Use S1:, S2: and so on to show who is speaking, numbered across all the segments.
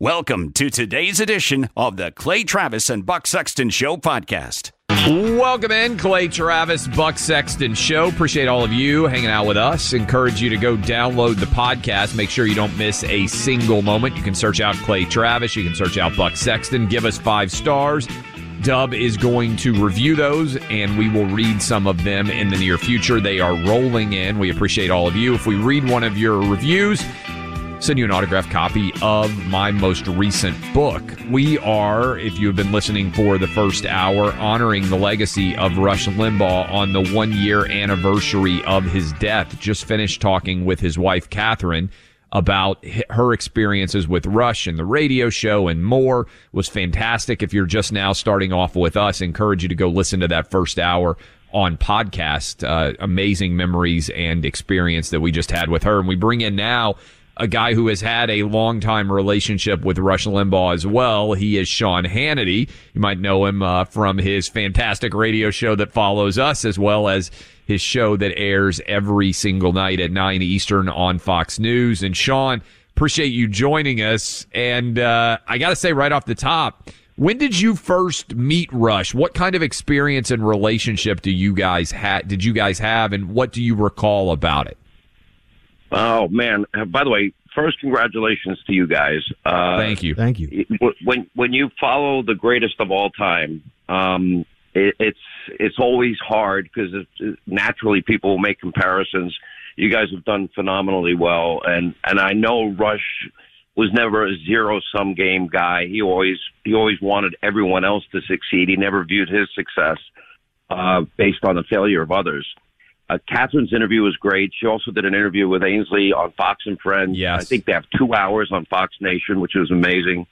S1: Welcome to today's edition of the Clay Travis and Buck Sexton Show podcast.
S2: Welcome in, Clay Travis, Buck Sexton Show. Appreciate all of you hanging out with us. Encourage you to go download the podcast. Make sure you don't miss a single moment. You can search out Clay Travis. You can search out Buck Sexton. Give us five stars. Dub is going to review those, and we will read some of them in the near future. They are rolling in. We appreciate all of you. If we read one of your reviews, send you an autographed copy of my most recent book. We are, if you have been listening for the first hour, honoring the legacy of Rush Limbaugh on the one year anniversary of his death. Just finished talking with his wife, Catherine about her experiences with Rush and the radio show and more was fantastic. If you're just now starting off with us, encourage you to go listen to that first hour on podcast. Uh, amazing memories and experience that we just had with her. And we bring in now a guy who has had a long time relationship with Rush Limbaugh as well. He is Sean Hannity. You might know him uh, from his fantastic radio show that follows us, as well as his show that airs every single night at 9 Eastern on Fox News. And Sean, appreciate you joining us. And uh, I got to say right off the top, when did you first meet Rush? What kind of experience and relationship do you guys had? Did you guys have, and what do you recall about it?
S3: Oh man! By the way, first congratulations to you guys.
S2: Uh, Thank you.
S4: Thank you.
S3: When when you follow the greatest of all time, um, it, it's it's always hard because naturally people will make comparisons. You guys have done phenomenally well, and and I know Rush was never a zero sum game guy. He always he always wanted everyone else to succeed. He never viewed his success uh, based on the failure of others. Uh, Catherine's interview was great. She also did an interview with Ainsley on Fox and Friends.
S2: Yes.
S3: I think they have two hours on Fox Nation, which was amazing.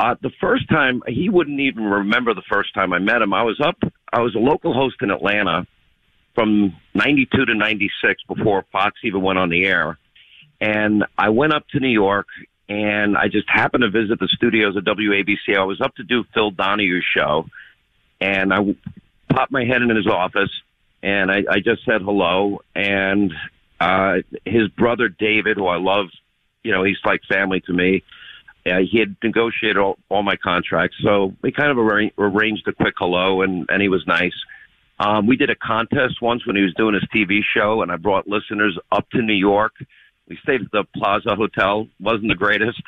S3: Uh, the first time, he wouldn't even remember the first time I met him. I was up, I was a local host in Atlanta from 92 to 96 before Fox even went on the air. And I went up to New York and I just happened to visit the studios at WABC. I was up to do Phil Donahue's show and I popped my head in his office and I, I just said hello. And uh, his brother David, who I love, you know, he's like family to me. Uh, he had negotiated all, all my contracts, so we kind of arra- arranged a quick hello, and, and he was nice. Um, we did a contest once when he was doing his TV show, and I brought listeners up to New York. We stayed at the Plaza Hotel. wasn't the greatest,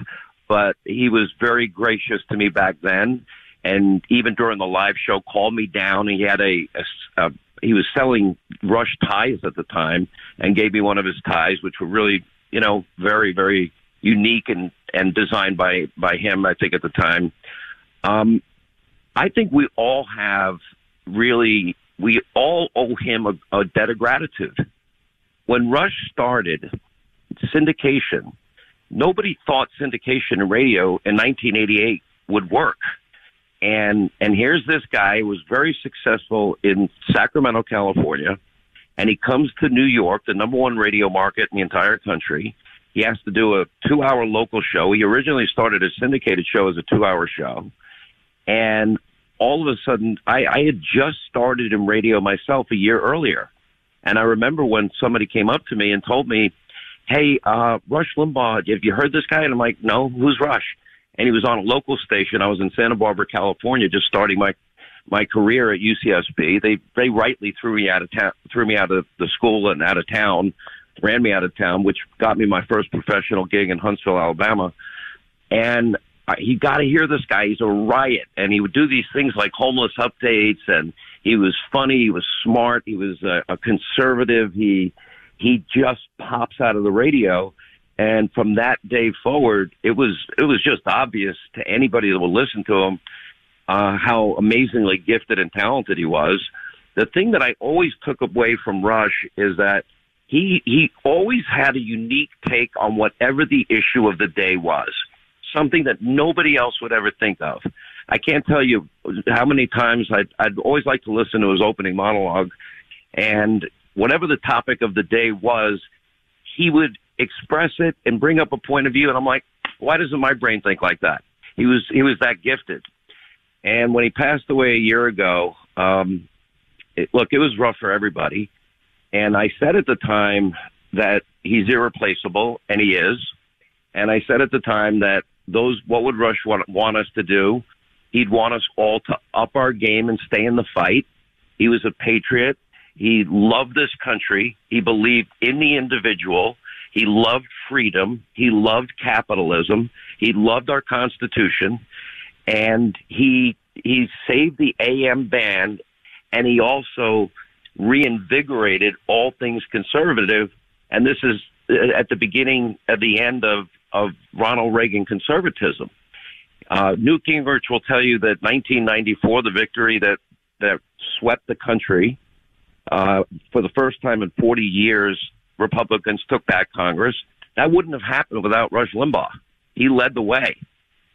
S3: but he was very gracious to me back then. And even during the live show, called me down. He had a, a, a he was selling Rush ties at the time and gave me one of his ties, which were really, you know, very, very unique and, and designed by, by him, I think, at the time. Um, I think we all have really, we all owe him a, a debt of gratitude. When Rush started syndication, nobody thought syndication in radio in 1988 would work. And and here's this guy who was very successful in Sacramento, California, and he comes to New York, the number one radio market in the entire country, He has to do a two hour local show. He originally started a syndicated show as a two hour show. And all of a sudden, I, I had just started in radio myself a year earlier. And I remember when somebody came up to me and told me, Hey, uh, Rush Limbaugh, have you heard this guy? And I'm like, No, who's Rush? And he was on a local station. I was in Santa Barbara, California, just starting my my career at UCSB. They they rightly threw me out of town, threw me out of the school and out of town, ran me out of town, which got me my first professional gig in Huntsville, Alabama. And I, he got to hear this guy. He's a riot, and he would do these things like homeless updates, and he was funny. He was smart. He was a, a conservative. He he just pops out of the radio. And from that day forward, it was it was just obvious to anybody that would listen to him uh, how amazingly gifted and talented he was. The thing that I always took away from Rush is that he he always had a unique take on whatever the issue of the day was, something that nobody else would ever think of. I can't tell you how many times I'd, I'd always like to listen to his opening monologue, and whatever the topic of the day was, he would express it and bring up a point of view, and I'm like, why doesn't my brain think like that? He was he was that gifted. And when he passed away a year ago, um, it, look, it was rough for everybody. And I said at the time that he's irreplaceable, and he is. And I said at the time that those, what would Rush want, want us to do? He'd want us all to up our game and stay in the fight. He was a patriot. He loved this country. He believed in the individual. He loved freedom. He loved capitalism. He loved our Constitution and he he saved the AM band, and he also reinvigorated all things conservative. And this is uh, at the beginning, at the end of of Ronald Reagan conservatism. Uh, Newt Gingrich will tell you that 1994, the victory that that swept the country uh, for the first time in 40 years, Republicans took back Congress. That wouldn't have happened without Rush Limbaugh. He led the way.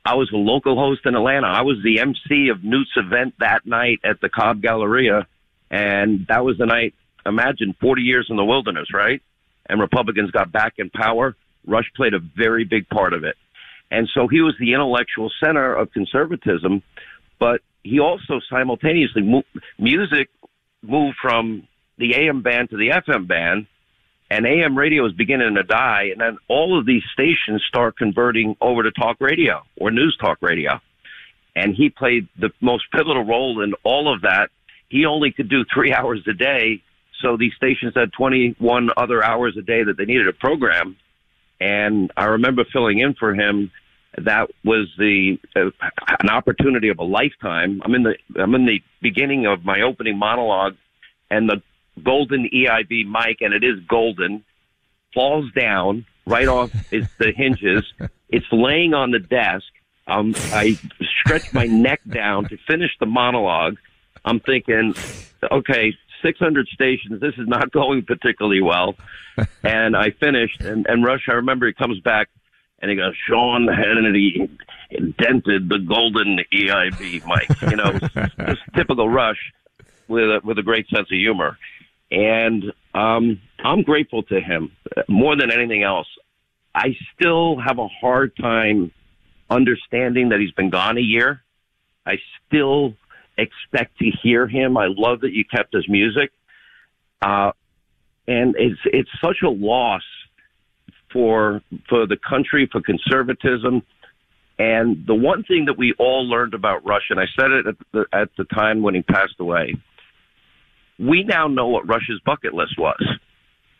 S3: I was a local host in Atlanta. I was the MC of Newt's event that night at the Cobb Galleria. And that was the night, imagine 40 years in the wilderness, right? And Republicans got back in power. Rush played a very big part of it. And so he was the intellectual center of conservatism, but he also simultaneously music moved from the AM band to the FM band and AM radio is beginning to die, and then all of these stations start converting over to talk radio or news talk radio. And he played the most pivotal role in all of that. He only could do three hours a day, so these stations had 21 other hours a day that they needed a program. And I remember filling in for him. That was the uh, an opportunity of a lifetime. I'm in the I'm in the beginning of my opening monologue, and the golden EIB mic, and it is golden, falls down right off the hinges. It's laying on the desk. Um, I stretch my neck down to finish the monologue. I'm thinking, okay, 600 stations. This is not going particularly well. and I finished, and, and Rush, I remember he comes back and he goes, Sean Hannity indented the golden EIB mic. You know, just typical Rush with a, with a great sense of humor. And um, I'm grateful to him more than anything else. I still have a hard time understanding that he's been gone a year. I still expect to hear him. I love that you kept his music. Uh, and it's it's such a loss for for the country, for conservatism. And the one thing that we all learned about Rush, and I said it at the, at the time when he passed away, we now know what Rush's bucket list was.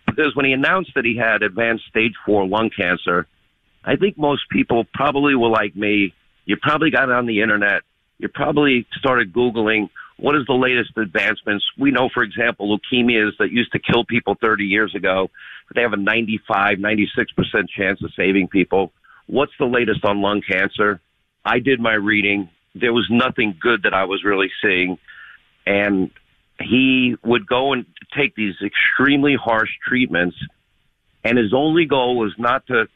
S3: Because when he announced that he had advanced stage four lung cancer, I think most people probably were like me. You probably got on the internet. You probably started Googling what is the latest advancements. We know, for example, leukemias that used to kill people 30 years ago, they have a 95, 96% chance of saving people. What's the latest on lung cancer? I did my reading. There was nothing good that I was really seeing. And he would go and take these extremely harsh treatments, and his only goal was not to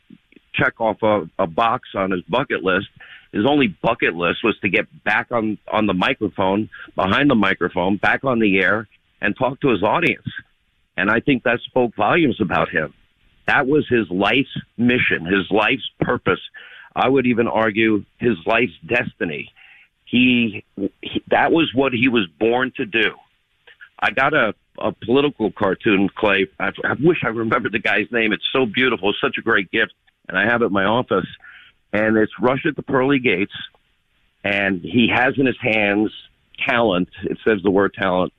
S3: check off a, a box on his bucket list. His only bucket list was to get back on on the microphone, behind the microphone, back on the air, and talk to his audience. And I think that spoke volumes about him. That was his life's mission, his life's purpose. I would even argue his life's destiny. He, he that was what he was born to do. I got a a political cartoon, Clay. I, I wish I remembered the guy's name. It's so beautiful, it's such a great gift, and I have it in my office. And it's Rush at the Pearly Gates, and he has in his hands talent. It says the word talent,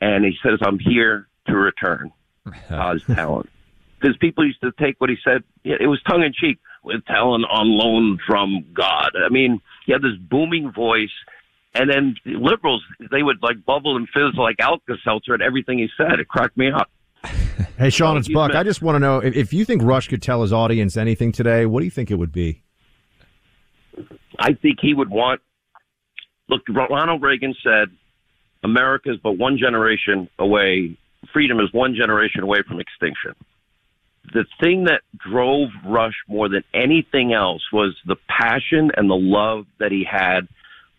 S3: and he says, "I'm here to return God's talent." Because people used to take what he said. It was tongue in cheek with talent on loan from God. I mean, he had this booming voice and then liberals, they would like bubble and fizz like Alka Seltzer at everything he said. It cracked me up.
S4: hey, Sean, it's Buck. I just want to know if, if you think Rush could tell his audience anything today, what do you think it would be?
S3: I think he would want. Look, Ronald Reagan said, "America is but one generation away. Freedom is one generation away from extinction." The thing that drove Rush more than anything else was the passion and the love that he had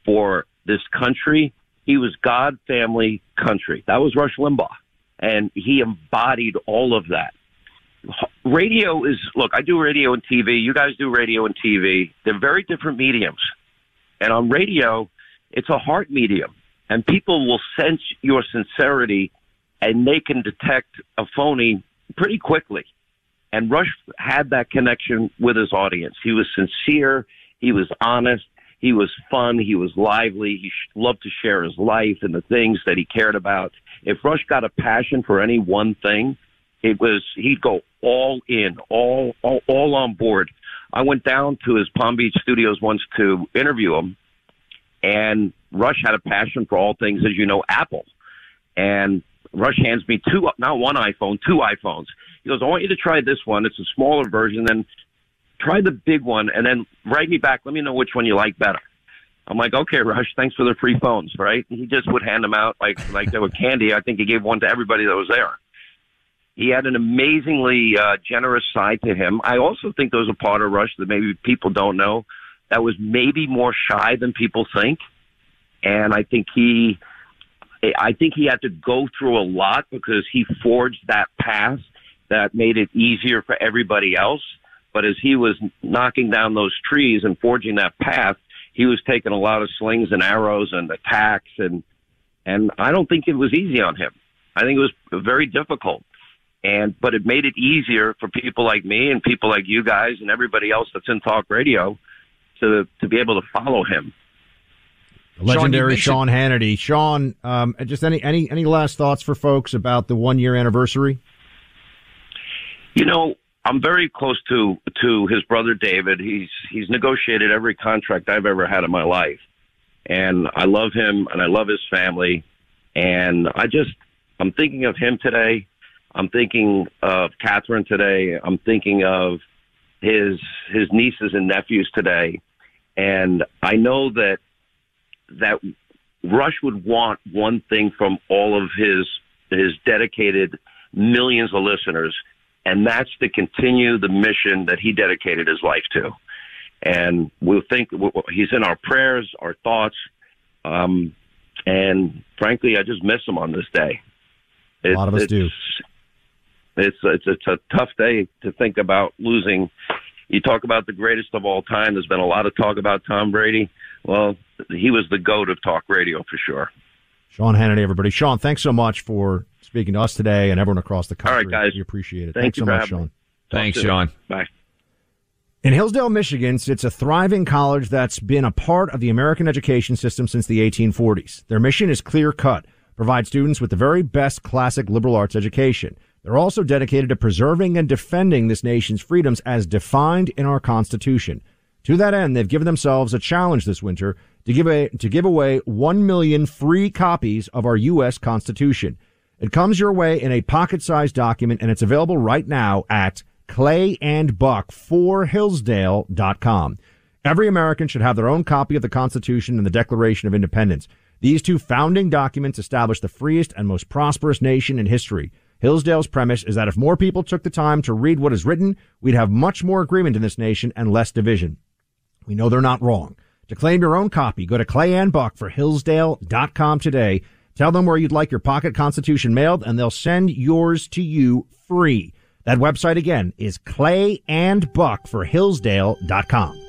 S3: for this country. He was God, family, country. That was Rush Limbaugh. And he embodied all of that. Radio is, look, I do radio and TV. You guys do radio and TV. They're very different mediums. And on radio, it's a heart medium. And people will sense your sincerity and they can detect a phony pretty quickly. And Rush had that connection with his audience. He was sincere. He was honest. He was fun. He was lively. He loved to share his life and the things that he cared about. If Rush got a passion for any one thing, it was he'd go all in, all all, all on board. I went down to his Palm Beach studios once to interview him, and Rush had a passion for all things, as you know, Apple. And Rush hands me two, not one iPhone, two iPhones. He goes, I want you to try this one. It's a smaller version. Then try the big one and then write me back. Let me know which one you like better. I'm like, okay, Rush, thanks for the free phones, right? he just would hand them out like like they were candy. I think he gave one to everybody that was there. He had an amazingly uh, generous side to him. I also think there was a part of Rush that maybe people don't know that was maybe more shy than people think, and I think he, I think he had to go through a lot because he forged that path that made it easier for everybody else but as he was knocking down those trees and forging that path, he was taking a lot of slings and arrows and attacks and and I don't think it was easy on him. I think it was very difficult. And but it made it easier for people like me and people like you guys and everybody else that's in talk radio to to be able to follow him.
S4: legendary Sean, Sean Hannity. Sean, um, just any any any last thoughts for folks about the one year anniversary?
S3: You know, I'm very close to to his brother David. He's he's negotiated every contract I've ever had in my life, and I love him and I love his family, and I just I'm thinking of him today. I'm thinking of Catherine today. I'm thinking of his his nieces and nephews today, and I know that that Rush would want one thing from all of his his dedicated millions of listeners and that's to continue the mission that he dedicated his life to. And we'll think he's in our prayers, our thoughts. Um, and frankly, I just miss him on this day.
S4: It, a lot of us
S3: it's,
S4: do.
S3: It's, it's, it's a tough day to think about losing. You talk about the greatest of all time. There's been a lot of talk about Tom Brady. Well, he was the goat of talk radio for sure.
S4: Sean Hannity, everybody. Sean, thanks so much for speaking to us today and everyone across the country.
S3: All right, guys.
S4: We appreciate it.
S3: Thank
S4: thanks so much, Sean.
S3: Me.
S2: Thanks, Sean.
S3: Bye.
S4: In Hillsdale, Michigan sits a thriving college that's been a part of the American education system since the 1840s. Their mission is clear cut, provide students with the very best classic liberal arts education. They're also dedicated to preserving and defending this nation's freedoms as defined in our Constitution. To that end, they've given themselves a challenge this winter to give, a, to give away 1 million free copies of our U.S. Constitution. It comes your way in a pocket-sized document and it's available right now at clayandbuck4hillsdale.com. Every American should have their own copy of the Constitution and the Declaration of Independence. These two founding documents establish the freest and most prosperous nation in history. Hillsdale's premise is that if more people took the time to read what is written, we'd have much more agreement in this nation and less division. We know they're not wrong. To claim your own copy, go to clayandbuck4hillsdale.com today Tell them where you'd like your pocket constitution mailed and they'll send yours to you free. That website again is Clay and Buck for Hillsdale.com.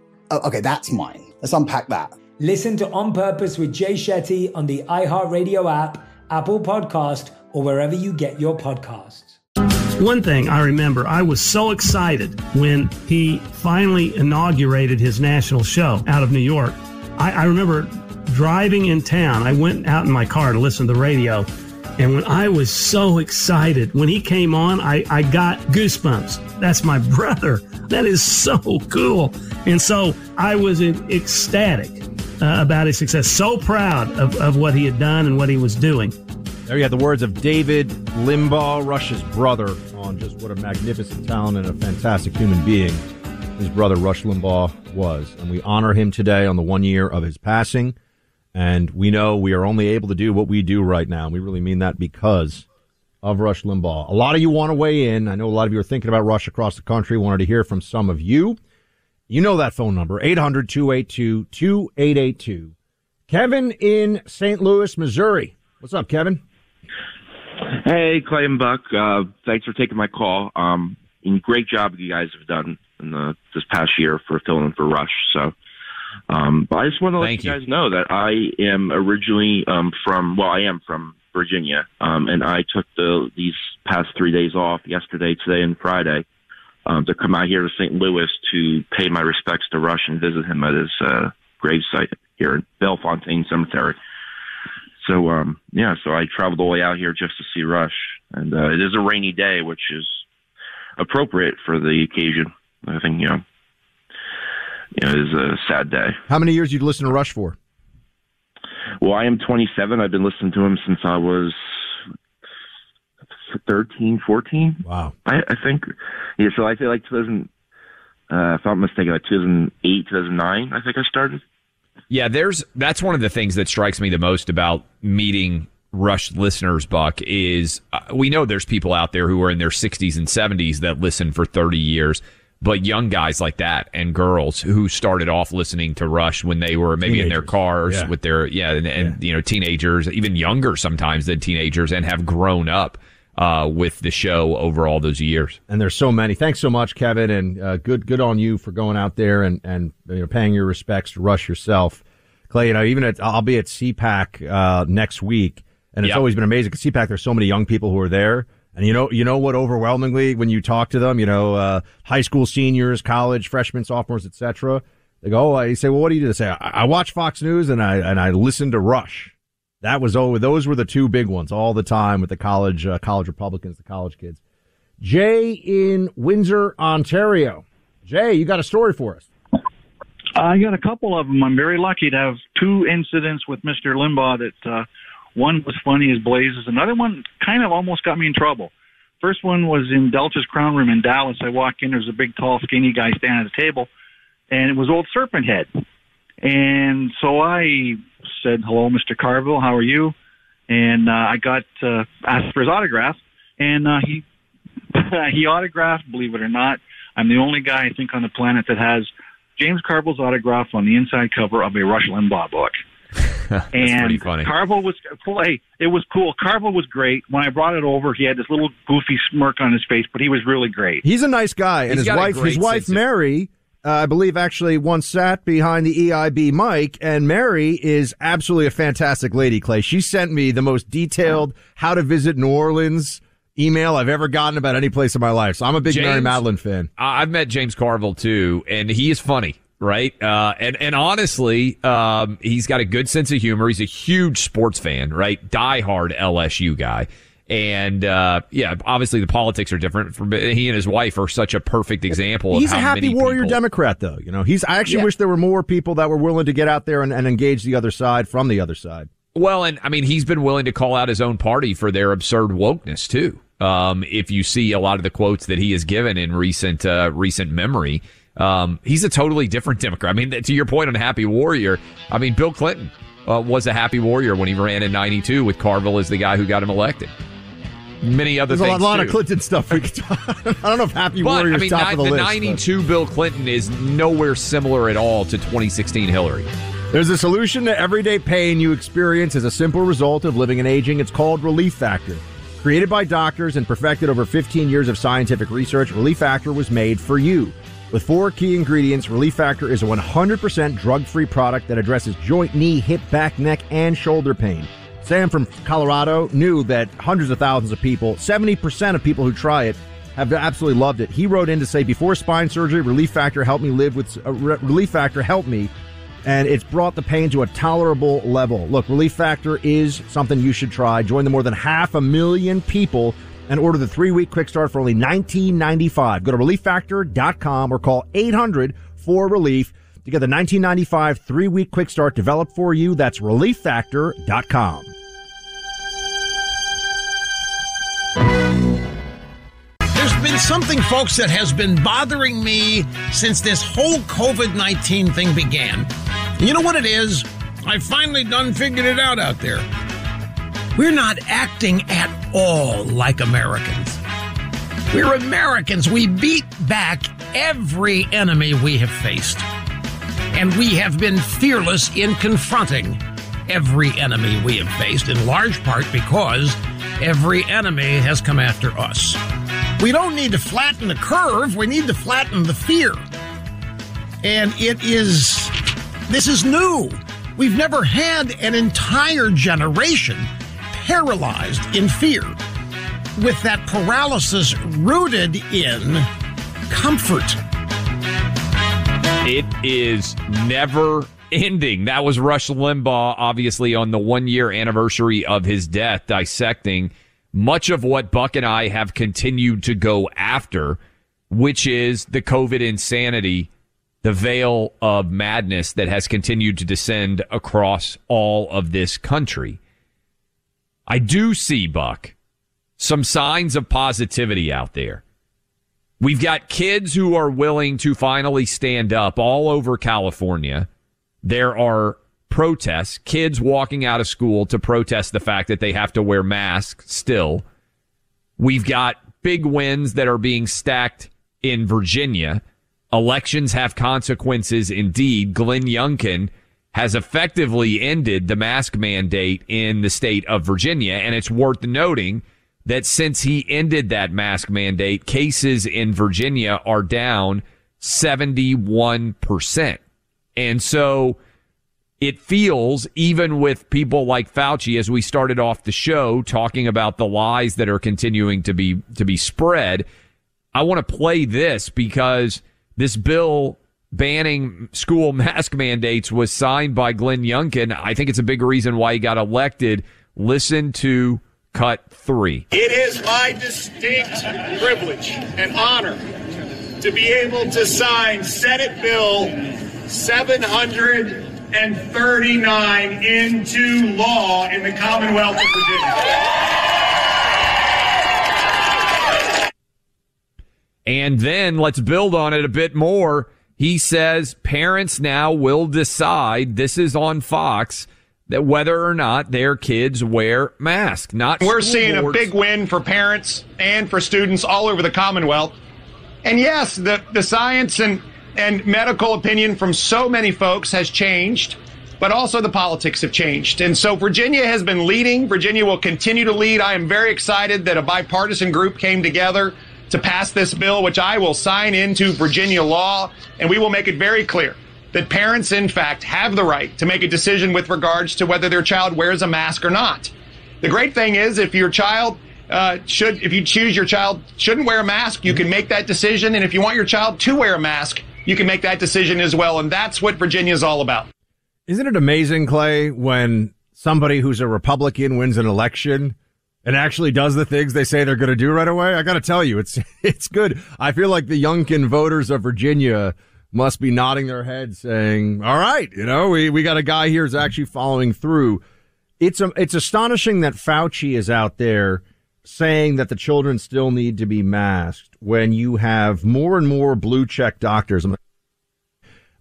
S5: Oh, okay, that's mine. Let's unpack that.
S6: Listen to On Purpose with Jay Shetty on the iHeartRadio app, Apple Podcast, or wherever you get your podcasts.
S7: One thing I remember, I was so excited when he finally inaugurated his national show out of New York. I, I remember driving in town. I went out in my car to listen to the radio. And when I was so excited, when he came on, I, I got goosebumps. That's my brother. That is so cool. And so I was ecstatic uh, about his success. So proud of, of what he had done and what he was doing.
S4: There you have the words of David Limbaugh, Rush's brother, on just what a magnificent talent and a fantastic human being his brother Rush Limbaugh was. And we honor him today on the one year of his passing. And we know we are only able to do what we do right now. And we really mean that because of Rush Limbaugh. A lot of you want to weigh in. I know a lot of you are thinking about Rush across the country. Wanted to hear from some of you. You know that phone number, 800 282 2882. Kevin in St. Louis, Missouri. What's up, Kevin?
S8: Hey, Clay and Buck. Uh, thanks for taking my call. Um, and great job you guys have done in the, this past year for filling in for Rush. So, um, but I just want to let you, you, guys know that I am originally um, from, well, I am from Virginia, um, and I took the these past three days off yesterday, today, and Friday um, to come out here to St. Louis to pay my respects to Rush and visit him at his uh, gravesite here in Bellefontaine Cemetery. So um, yeah, so I traveled all the way out here just to see Rush, and uh, it is a rainy day, which is appropriate for the occasion. I think you know, you know, it is a sad day.
S4: How many years you listen to Rush for?
S8: Well, I am 27. I've been listening to him since I was 13, 14.
S4: Wow.
S8: I, I think. Yeah, so I feel like 2000, uh, if I'm mistaken, like 2008, 2009, I think I started.
S2: Yeah, there's that's one of the things that strikes me the most about meeting Rush listeners, Buck, is uh, we know there's people out there who are in their 60s and 70s that listen for 30 years, but young guys like that and girls who started off listening to Rush when they were maybe teenagers. in their cars yeah. with their, yeah, and, and yeah. you know, teenagers, even younger sometimes than teenagers, and have grown up uh, with the show over all those years.
S4: And there's so many. Thanks so much, Kevin, and uh, good good on you for going out there and and you know, paying your respects to Rush yourself, Clay. You know, even at I'll be at CPAC uh, next week, and it's
S2: Yep.
S4: always been amazing because CPAC there's so many young people who are there. And you know, you know what? Overwhelmingly, when you talk to them, you know, uh, high school seniors, college freshmen, sophomores, etc. They go, oh, you say, well, what do you do? They say, I, I watch Fox News and I and I listen to Rush. That was oh, those were the two big ones all the time with the college uh, college Republicans, the college kids. Jay in Windsor, Ontario. Jay, you got a story for us.
S9: I got a couple of them. I'm very lucky to have two incidents with Mr. Limbaugh that uh, one was funny as blazes. Another one kind of almost got me in trouble. First one was in Delta's Crown Room in Dallas. I walk in, there's a big, tall, skinny guy standing at the table, and it was old Serpent Head. And so I said, "Hello, Mr. Carville. How are you?" And uh, I got uh, asked for his autograph, and uh, he he autographed. Believe it or not, I'm the only guy I think on the planet that has James Carville's autograph on the inside cover of a Rush Limbaugh book.
S2: That's
S9: and
S2: pretty funny.
S9: Carville was cool. Hey, it was cool. Carville was great. When I brought it over, he had this little goofy smirk on his face, but he was really great.
S4: He's a nice guy, and
S9: He's
S4: his wife, his wife Mary, uh, I believe, actually once sat behind the EIB mic, and Mary is absolutely a fantastic lady. Clay, she sent me the most detailed how to visit New Orleans email I've ever gotten about any place in my life. So I'm a big Mary Matalin fan.
S2: I- I've met James Carville too, and he is funny, right? Uh, and and honestly, um, he's got a good sense of humor. He's a huge sports fan, right? Diehard LSU guy. And uh, yeah, obviously the politics are different. From he and his wife are such a perfect example.
S4: He's a happy warrior
S2: people-
S4: Democrat, though. You know, he's. I actually
S2: Yeah.
S4: wish there were more people that were willing to get out there and, and engage the other side from the other side.
S2: Well, and I mean, he's been willing to call out his own party for their absurd wokeness too. Um, if you see a lot of the quotes that he has given in recent uh, recent memory, um, he's a totally different Democrat. I mean, to your point on Happy Warrior, I mean, Bill Clinton uh, was a Happy Warrior when he ran in '92 with Carville as the guy who got him elected. Many other
S4: There's a lot,
S2: things. too.
S4: of Clinton stuff we could talk. I don't know if Happy
S2: But
S4: Warrior's
S2: I mean,
S4: top
S2: ni-
S4: of the,
S2: the
S4: list. but-
S2: 92 Bill Clinton is nowhere similar at all to 2016 Hillary.
S4: There's a solution to everyday pain you experience as a simple result of living and aging. It's called Relief Factor. Created by doctors and perfected over 15 years of scientific research, Relief Factor was made for you. With four key ingredients, Relief Factor is a 100% drug free product that addresses joint, knee, hip, back, neck, and shoulder pain. Sam from Colorado knew that hundreds of thousands of people, 70% of people who try it, have absolutely loved it. He wrote in to say, before spine surgery, Relief Factor helped me live with, uh, Re- Relief Factor helped me and it's brought the pain to a tolerable level. Look, Relief Factor is something you should try. Join the more than half a million people and order the three week quick start for only $19.95. Go to relieffactor.com or call 800 for relief to get the 1995 three week quick start developed for you. That's relieffactor.com.
S10: There's been something, folks, that has been bothering me since this whole COVID 19 thing began. You know what it is? I finally done figured it out out there. We're not acting at all like Americans. We're Americans. We beat back every enemy we have faced. And we have been fearless in confronting every enemy we have faced, in large part because every enemy has come after us. We don't need to flatten the curve, we need to flatten the fear. And it is, this is new. We've never had an entire generation paralyzed in fear, with that paralysis rooted in comfort.
S2: It is never ending. That was Rush Limbaugh, obviously, on the one year anniversary of his death, dissecting much of what Buck and I have continued to go after, which is the COVID insanity, the veil of madness that has continued to descend across all of this country. I do see, Buck, some signs of positivity out there. We've got kids who are willing to finally stand up all over California. There are protests, kids walking out of school to protest the fact that they have to wear masks still. We've got big wins that are being stacked in Virginia. Elections have consequences indeed. Glenn Youngkin has effectively ended the mask mandate in the state of Virginia. And it's worth noting that since he ended that mask mandate, cases in Virginia are down 71%. And so it feels, even with people like Fauci, as we started off the show talking about the lies that are continuing to be, to be spread. I want to play this because this bill banning school mask mandates was signed by Glenn Youngkin. I think it's a big reason why he got elected. Listen to cut three.
S11: It is my distinct privilege and honor to be able to sign Senate Bill 739 into law in the Commonwealth of Virginia.
S2: And then let's build on it a bit more. He says parents now will decide, this is on Fox, that whether or not their kids wear masks. Not
S11: We're seeing a big win for parents and for students all over the Commonwealth. And yes, the, the science and, and medical opinion from so many folks has changed, but also the politics have changed. And so Virginia has been leading. Virginia will continue to lead. I am very excited that a bipartisan group came together to pass this bill, which I will sign into Virginia law. And we will make it very clear that parents, in fact, have the right to make a decision with regards to whether their child wears a mask or not. The great thing is, if your child uh, should, if you choose your child shouldn't wear a mask, you can make that decision. And if you want your child to wear a mask, you can make that decision as well. And that's what Virginia is all about.
S4: Isn't it amazing, Clay, when somebody who's a Republican wins an election and actually does the things they say they're going to do right away? I got to tell you, it's it's good. I feel like the Youngkin voters of Virginia must be nodding their heads, saying, "All right, you know, we we got a guy here who's actually following through." It's a, it's astonishing that Fauci is out there saying that the children still need to be masked when you have more and more blue check doctors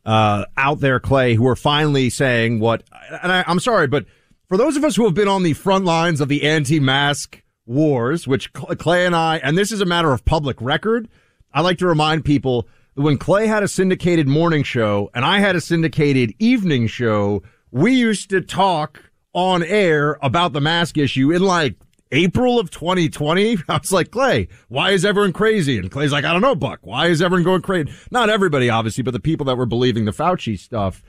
S4: uh, out there, Clay, who are finally saying what, and I, I'm sorry, but for those of us who have been on the front lines of the anti-mask wars, which Clay and I, and this is a matter of public record, I like to remind people that when Clay had a syndicated morning show and I had a syndicated evening show, we used to talk on air about the mask issue in like April of 2020. I was like, Clay, why is everyone crazy? And Clay's like, I don't know, Buck. Why is everyone going crazy? Not everybody, obviously, but the people that were believing the Fauci stuff.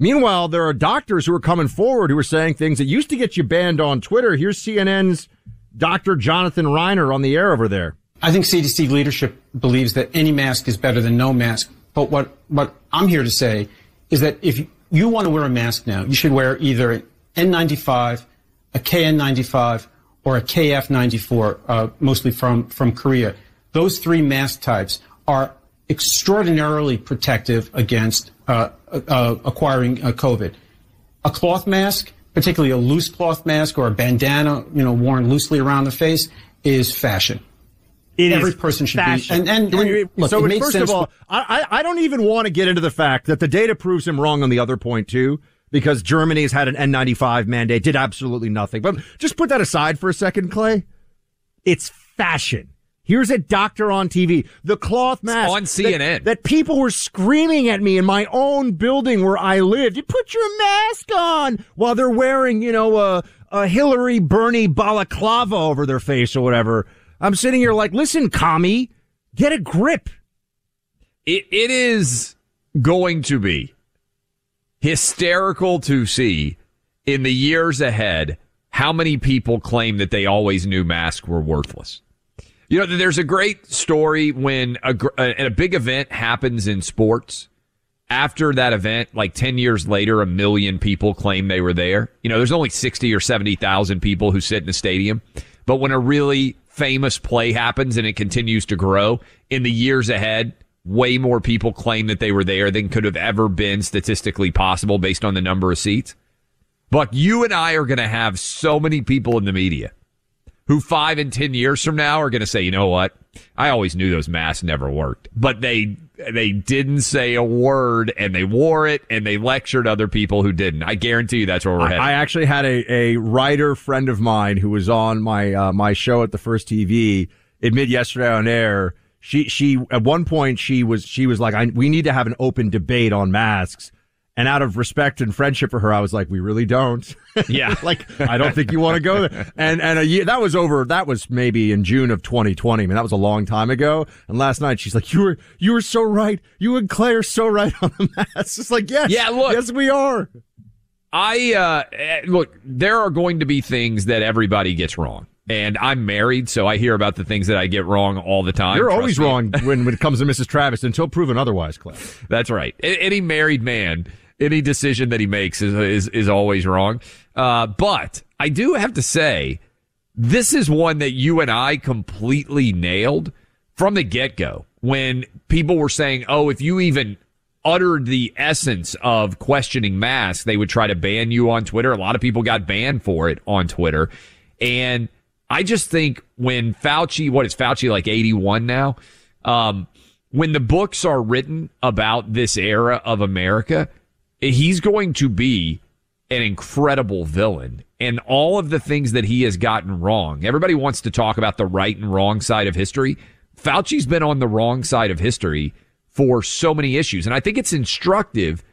S4: Meanwhile, there are doctors who are coming forward who are saying things that used to get you banned on Twitter. Here's CNN's Dr. Jonathan Reiner on the air over there.
S12: I think CDC leadership believes that any mask is better than no mask. But what, what I'm here to say is that if you want to wear a mask now, you should wear either an N95, a KN95, or a KF94, uh, mostly from, from Korea. Those three mask types are extraordinarily protective against uh, uh, acquiring uh, COVID. A cloth mask, particularly a loose cloth mask or a bandana, you know, worn loosely around the face, is fashion.
S4: It
S12: Every person should
S4: fashion.
S12: be. And, and, and look,
S4: so first of all, I I don't even want to get into the fact that the data proves him wrong on the other point too, because Germany has had an N95 mandate, did absolutely nothing. But just put that aside for a second, Clay. It's fashion. Here's a doctor on TV, the cloth mask
S2: on CNN.
S4: that, that people were screaming at me in my own building where I lived. You put your mask on while they're wearing, you know, a, a Hillary Bernie balaclava over their face or whatever. I'm sitting here like, listen, commie, get a grip.
S2: It, it is going to be hysterical to see in the years ahead how many people claim that they always knew masks were worthless. You know, there's a great story when a, uh, a, a big event happens in sports. After that event, like 10 years later, a million people claim they were there. You know, there's only 60 or 70,000 people who sit in a stadium. But when a really famous play happens and it continues to grow in the years ahead, way more people claim that they were there than could have ever been statistically possible based on the number of seats. Buck, you and I are going to have so many people in the media who five and 10 years from now are going to say, you know what? I always knew those masks never worked, but they, they didn't say a word and they wore it and they lectured other people who didn't. I guarantee you that's where we're headed.
S4: I actually had a, a writer friend of mine who was on my uh, my show at the first TV admit yesterday on air. She she at one point she was she was like I, we need to have an open debate on masks, And out of respect and friendship for her, I was like, we really don't.
S2: Yeah.
S4: like, I don't think you want to go there. And, and a year, that was over, that was maybe in June of 2020. I mean, that was a long time ago. And last night she's like, you were, you were so right. You and Clay are so right on the mask. It's like, yes.
S2: Yeah, look.
S4: Yes, we are.
S2: I uh eh, look, there are going to be things that everybody gets wrong. And I'm married, so I hear about the things that I get wrong all the time.
S4: You're always
S2: me.
S4: wrong when, when it comes to Mrs. Travis until proven otherwise, Clay.
S2: That's right. Any married man, any decision that he makes is is, is always wrong. Uh, but I do have to say, this is one that you and I completely nailed from the get go. When people were saying, "Oh, if you even uttered the essence of questioning masks, they would try to ban you on Twitter." A lot of people got banned for it on Twitter, and I just think when Fauci, what is Fauci like 81 now? Um, when the books are written about this era of America, he's going to be an incredible villain. And all of the things that he has gotten wrong, everybody wants to talk about the right and wrong side of history. Fauci's been on the wrong side of history for so many issues. And I think it's instructive,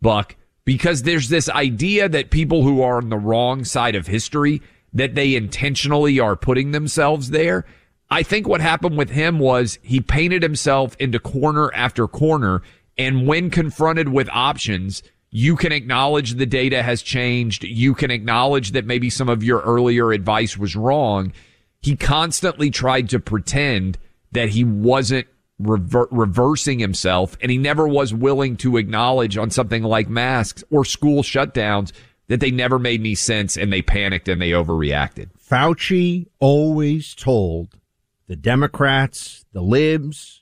S2: Buck, because there's this idea that people who are on the wrong side of history, that they intentionally are putting themselves there. I think what happened with him was he painted himself into corner after corner. And when confronted with options, you can acknowledge the data has changed. You can acknowledge that maybe some of your earlier advice was wrong. He constantly tried to pretend that he wasn't rever- reversing himself and he never was willing to acknowledge on something like masks or school shutdowns that they never made any sense and they panicked and they overreacted.
S4: Fauci always told the Democrats, the libs,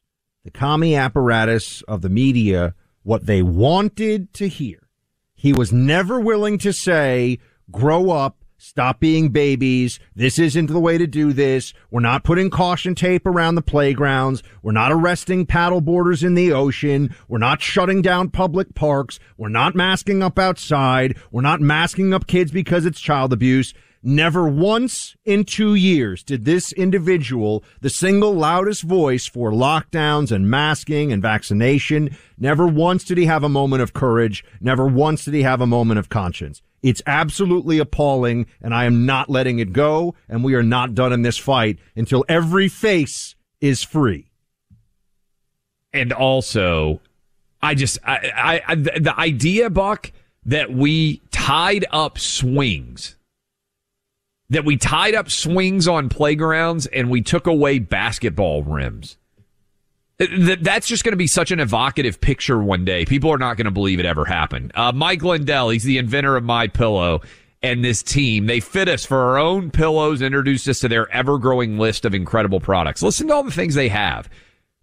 S4: the commie apparatus of the media what they wanted to hear. He was never willing to say, grow up, stop being babies. This isn't the way to do this. We're not putting caution tape around the playgrounds. We're not arresting paddle boarders in the ocean. We're not shutting down public parks. We're not masking up outside. We're not masking up kids because it's child abuse. Never once in two years did this individual, the single loudest voice for lockdowns and masking and vaccination, never once did he have a moment of courage. Never once did he have a moment of conscience. It's absolutely appalling, and I am not letting it go, and we are not done in this fight until every face is free.
S2: And also, I just, I, I, I the idea, Buck, that we tied up swings that we tied up swings on playgrounds and we took away basketball rims. That's just going to be such an evocative picture one day. People are not going to believe it ever happened. Uh, Mike Lindell, he's the inventor of My Pillow, and this team they fit us for our own pillows. Introduced us to their ever-growing list of incredible products. Listen to all the things they have: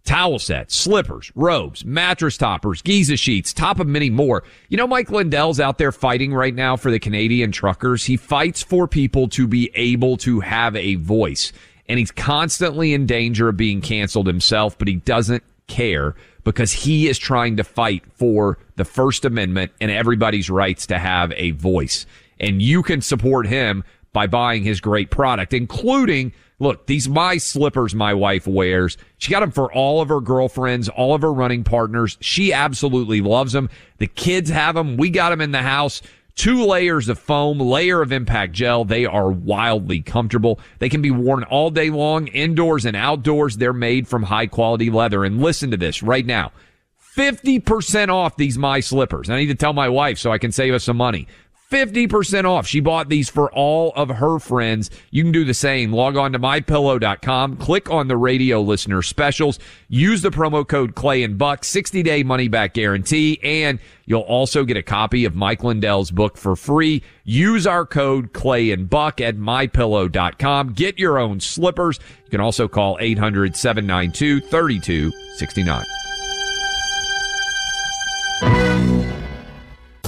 S2: towel sets, slippers, robes, mattress toppers, Giza sheets, top of many more. You know, Mike Lindell's out there fighting right now for the Canadian truckers. He fights for people to be able to have a voice. And he's constantly in danger of being canceled himself, but he doesn't care because he is trying to fight for the First Amendment and everybody's rights to have a voice. And you can support him by buying his great product, including Look, these my slippers my wife wears. She got them for all of her girlfriends, all of her running partners. She absolutely loves them. The kids have them. We got them in the house. Two layers of foam, layer of impact gel. They are wildly comfortable. They can be worn all day long, indoors and outdoors. They're made from high quality leather. And listen to this right now. 50% off these my slippers. I need to tell my wife so I can save us some money. 50% off. She bought these for all of her friends. You can do the same. Log on to mypillow.com, click on the radio listener specials, use the promo code Clay and Buck, 60 day money back guarantee, and you'll also get a copy of Mike Lindell's book for free. Use our code Clay and Buck at mypillow.com. Get your own slippers. You can also call 800 792 3269.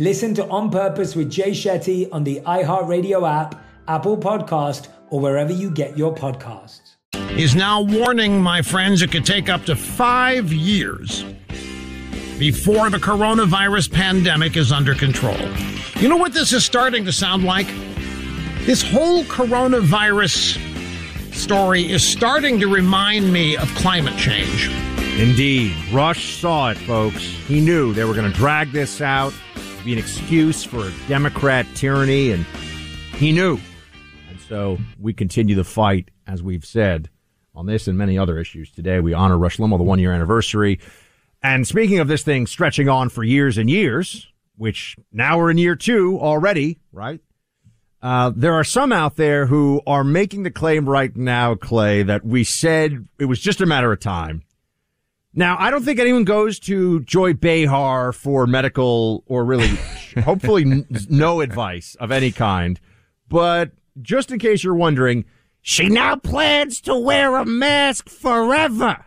S6: Listen to On Purpose with Jay Shetty on the iHeartRadio app, Apple Podcast, or wherever you get your podcasts.
S10: is now warning my friends it could take up to five years before the coronavirus pandemic is under control. You know what this is starting to sound like? This whole coronavirus story is starting to remind me of climate change.
S4: Indeed. Rush saw it, folks. He knew they were going to drag this out, be an excuse for Democrat tyranny, and he knew. And so we continue the fight, as we've said, on this and many other issues today. We honor Rush Limbaugh, the one year anniversary. And speaking of this thing stretching on for years and years, which now we're in year two already, right? Uh, there are some out there who are making the claim right now, Clay, that we said it was just a matter of time. Now, I don't think anyone goes to Joy Behar for medical or really, hopefully, n- no advice of any kind. But just in case you're wondering, she now plans to wear a mask forever.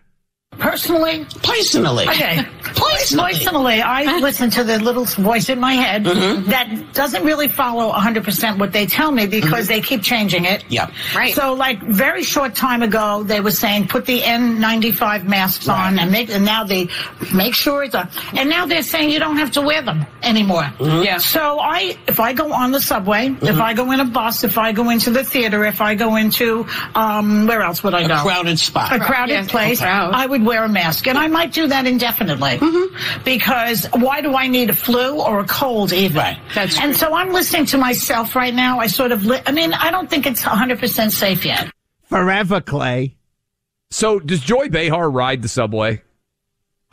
S13: Personally?
S14: Personally.
S13: Okay.
S14: Personally.
S13: Personally, I listen to the little voice in my head
S14: Mhm.
S13: that doesn't really follow 100% what they tell me because they keep changing it.
S14: Yep.
S13: Right. So, like, very short time ago, they were saying put the N95 masks on and make, and now they make sure it's on. And now they're saying you don't have to wear them anymore.
S14: Mhm.
S13: Yeah. So I, if I go on the subway, if I go in a bus, if I go into the theater, if I go into, um, where else would I
S14: A
S13: go?
S14: A crowded spot.
S13: A crowded
S14: Yeah,
S13: place.
S14: a crowd.
S13: I would wear a mask, and I might do that indefinitely. Because why do I need a flu or a cold even? Right.
S14: That's
S13: and so I'm listening to myself right now. I sort of, li- I mean, I don't think it's 100% safe yet.
S4: Forever, Clay.
S2: So does Joy Behar ride the subway?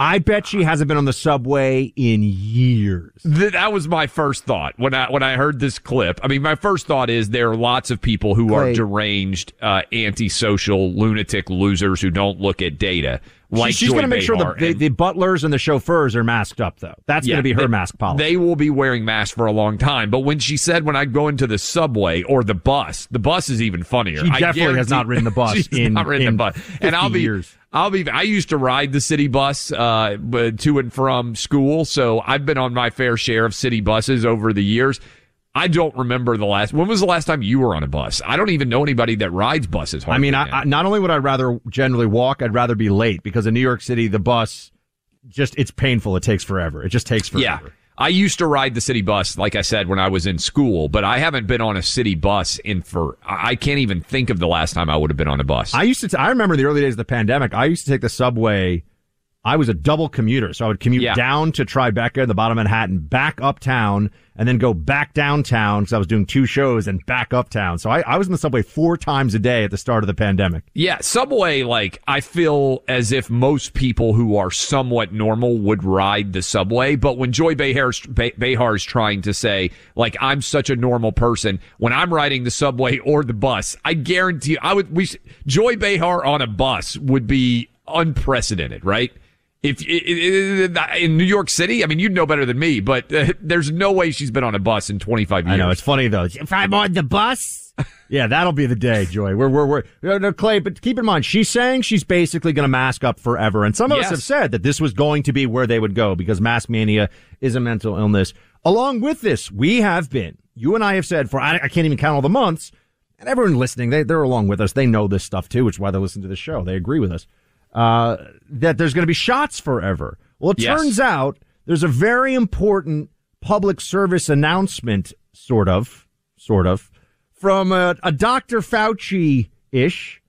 S4: I bet she hasn't been on the subway in years.
S2: That was my first thought when I when I heard this clip. I mean, my first thought is there are lots of people who are deranged, uh, antisocial, lunatic losers who don't look at data. Like
S4: she's going to make sure the, the, the butlers and the chauffeurs are masked up, though. That's going to be her
S2: they-
S4: mask policy.
S2: They will be wearing masks for a long time. But when she said when I go into the subway or the bus, the bus is even funnier.
S4: She
S2: I
S4: definitely has not ridden the bus
S2: She's
S4: in-
S2: not ridden
S4: in
S2: the bus, and I'll be.
S4: years.
S2: I'll be. I used to ride the city bus uh, to and from school, so I've been on my fair share of city buses over the years. I don't remember the last. When was the last time you were on a bus? I don't even know anybody that rides buses.
S4: I mean, I, I, not only would I rather generally walk, I'd rather be late because in New York City, the bus just, it's painful. It takes forever. It just takes forever.
S2: Yeah. I used to ride the city bus, like I said, when I was in school, but I haven't been on a city bus in for, I can't even think of the last time I would have been on a bus.
S4: I used to, t- I remember the early days of the pandemic, I used to take the subway I was a double commuter, so I would commute
S2: Yeah.
S4: down to Tribeca in the bottom of Manhattan, back uptown, and then go back downtown because I was doing two shows and back uptown. So I, I was in the subway four times a day at the start of the pandemic.
S2: Yeah, Subway, like, I feel as if most people who are somewhat normal would ride the subway. But when Joy Behar, Be- Behar is trying to say, like, I'm such a normal person, when I'm riding the subway or the bus, I guarantee you, I would, we, Joy Behar on a bus would be unprecedented, right? If in New York City, I mean, you'd know better than me, but uh, there's no way she's been on a bus in 25 years.
S4: I know it's funny though. If I'm on the bus, yeah, that'll be the day, Joy. We're we're we're no, no, Clay, but keep in mind, she's saying she's basically going to mask up forever, and some of
S2: Yes.
S4: us have said that this was going to be where they would go because mask mania is a mental illness. Along with this, we have been. You and I have said for I, I can't even count all the months, and everyone listening, they they're along with us. They know this stuff too, which is why they listen to the show. They agree with us uh, that there's going to be shots forever. Well, it
S2: Yes.
S4: turns out there's a very important public service announcement, sort of, sort of, from a, a Dr. Fauci ish,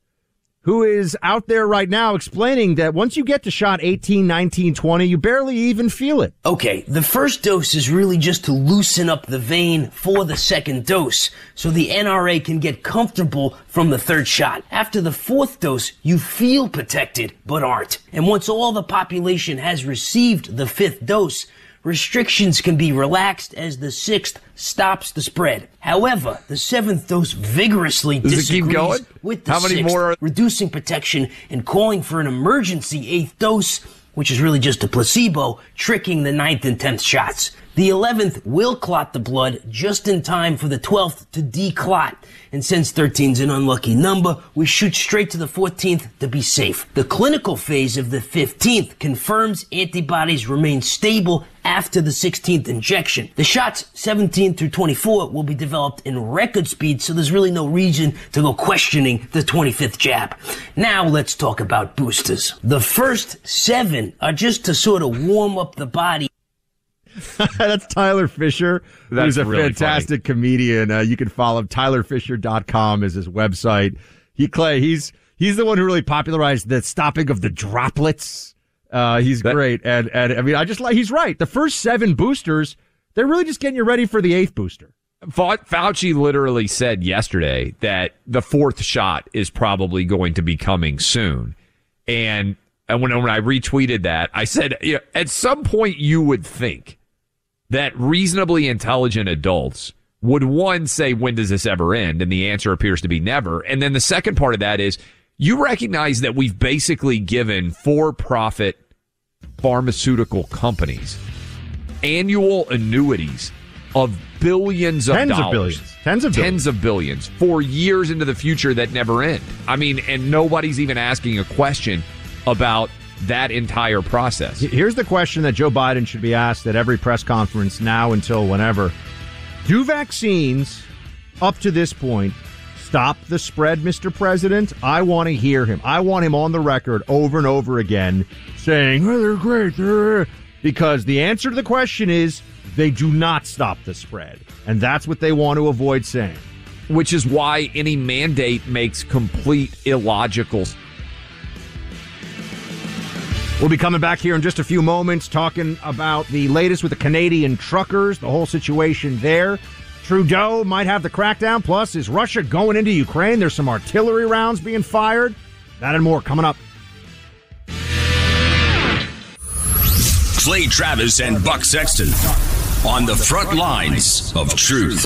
S4: who is out there right now explaining that once you get to shot 18, 19, 20, you barely even feel it.
S15: Okay, the first dose is really just to loosen up the vein for the second dose, so the NRA can get comfortable from the third shot. After the fourth dose, you feel protected, but aren't. And once all the population has received the fifth dose, restrictions can be relaxed as the sixth stops the spread. However, the seventh dose vigorously
S2: Does it keep
S15: disagrees
S2: going?
S15: with the
S2: How many
S15: sixth,
S2: more are-
S15: reducing protection and calling for an emergency eighth dose, which is really just a placebo, tricking the ninth and tenth shots. The 11th will clot the blood just in time for the 12th to declot. And since 13 is an unlucky number, we shoot straight to the 14th to be safe. The clinical phase of the 15th confirms antibodies remain stable after the 16th injection. The shots 17 through 24 will be developed in record speed, so there's really no reason to go questioning the 25th jab. Now let's talk about boosters. The first seven are just to sort of warm up the body.
S4: That's Tyler Fischer,
S2: That's
S4: who's a
S2: really
S4: fantastic comedian. Uh, you can follow him. TylerFischer.com is his website. He, Clay, he's, he's the one who really popularized the stopping of the droplets. Uh, he's great. And, and I mean, I just like, he's right. The first seven boosters, they're really just getting you ready for the eighth booster.
S2: Fauci literally said yesterday that the fourth shot is probably going to be coming soon. And, and when, when I retweeted that, I said, you know, at some point you would think that reasonably intelligent adults would one say, when does this ever end? And the answer appears to be never. And then the second part of that is you recognize that we've basically given for profit pharmaceutical companies annual annuities of billions of
S4: Tens of billions. Tens of
S2: Tens of billions for years into the future that never end. I mean, and nobody's even asking a question about that entire process.
S4: Here's the question that Joe Biden should be asked at every press conference now until whenever. Do vaccines up to this point stop the spread, Mr. President? I want to hear him. I want him on the record over and over again saying, oh, they're great. They're... Because the answer to the question is they do not stop the spread. And that's what they want to avoid saying.
S2: Which is why any mandate makes complete illogical
S4: We'll be coming back here in just a few moments talking about the latest with the Canadian truckers, the whole situation there. Trudeau might have the crackdown. Plus, is Russia going into Ukraine? There's some artillery rounds being fired. That and more coming up.
S14: Clay Travis and Buck Sexton on the front lines of truth.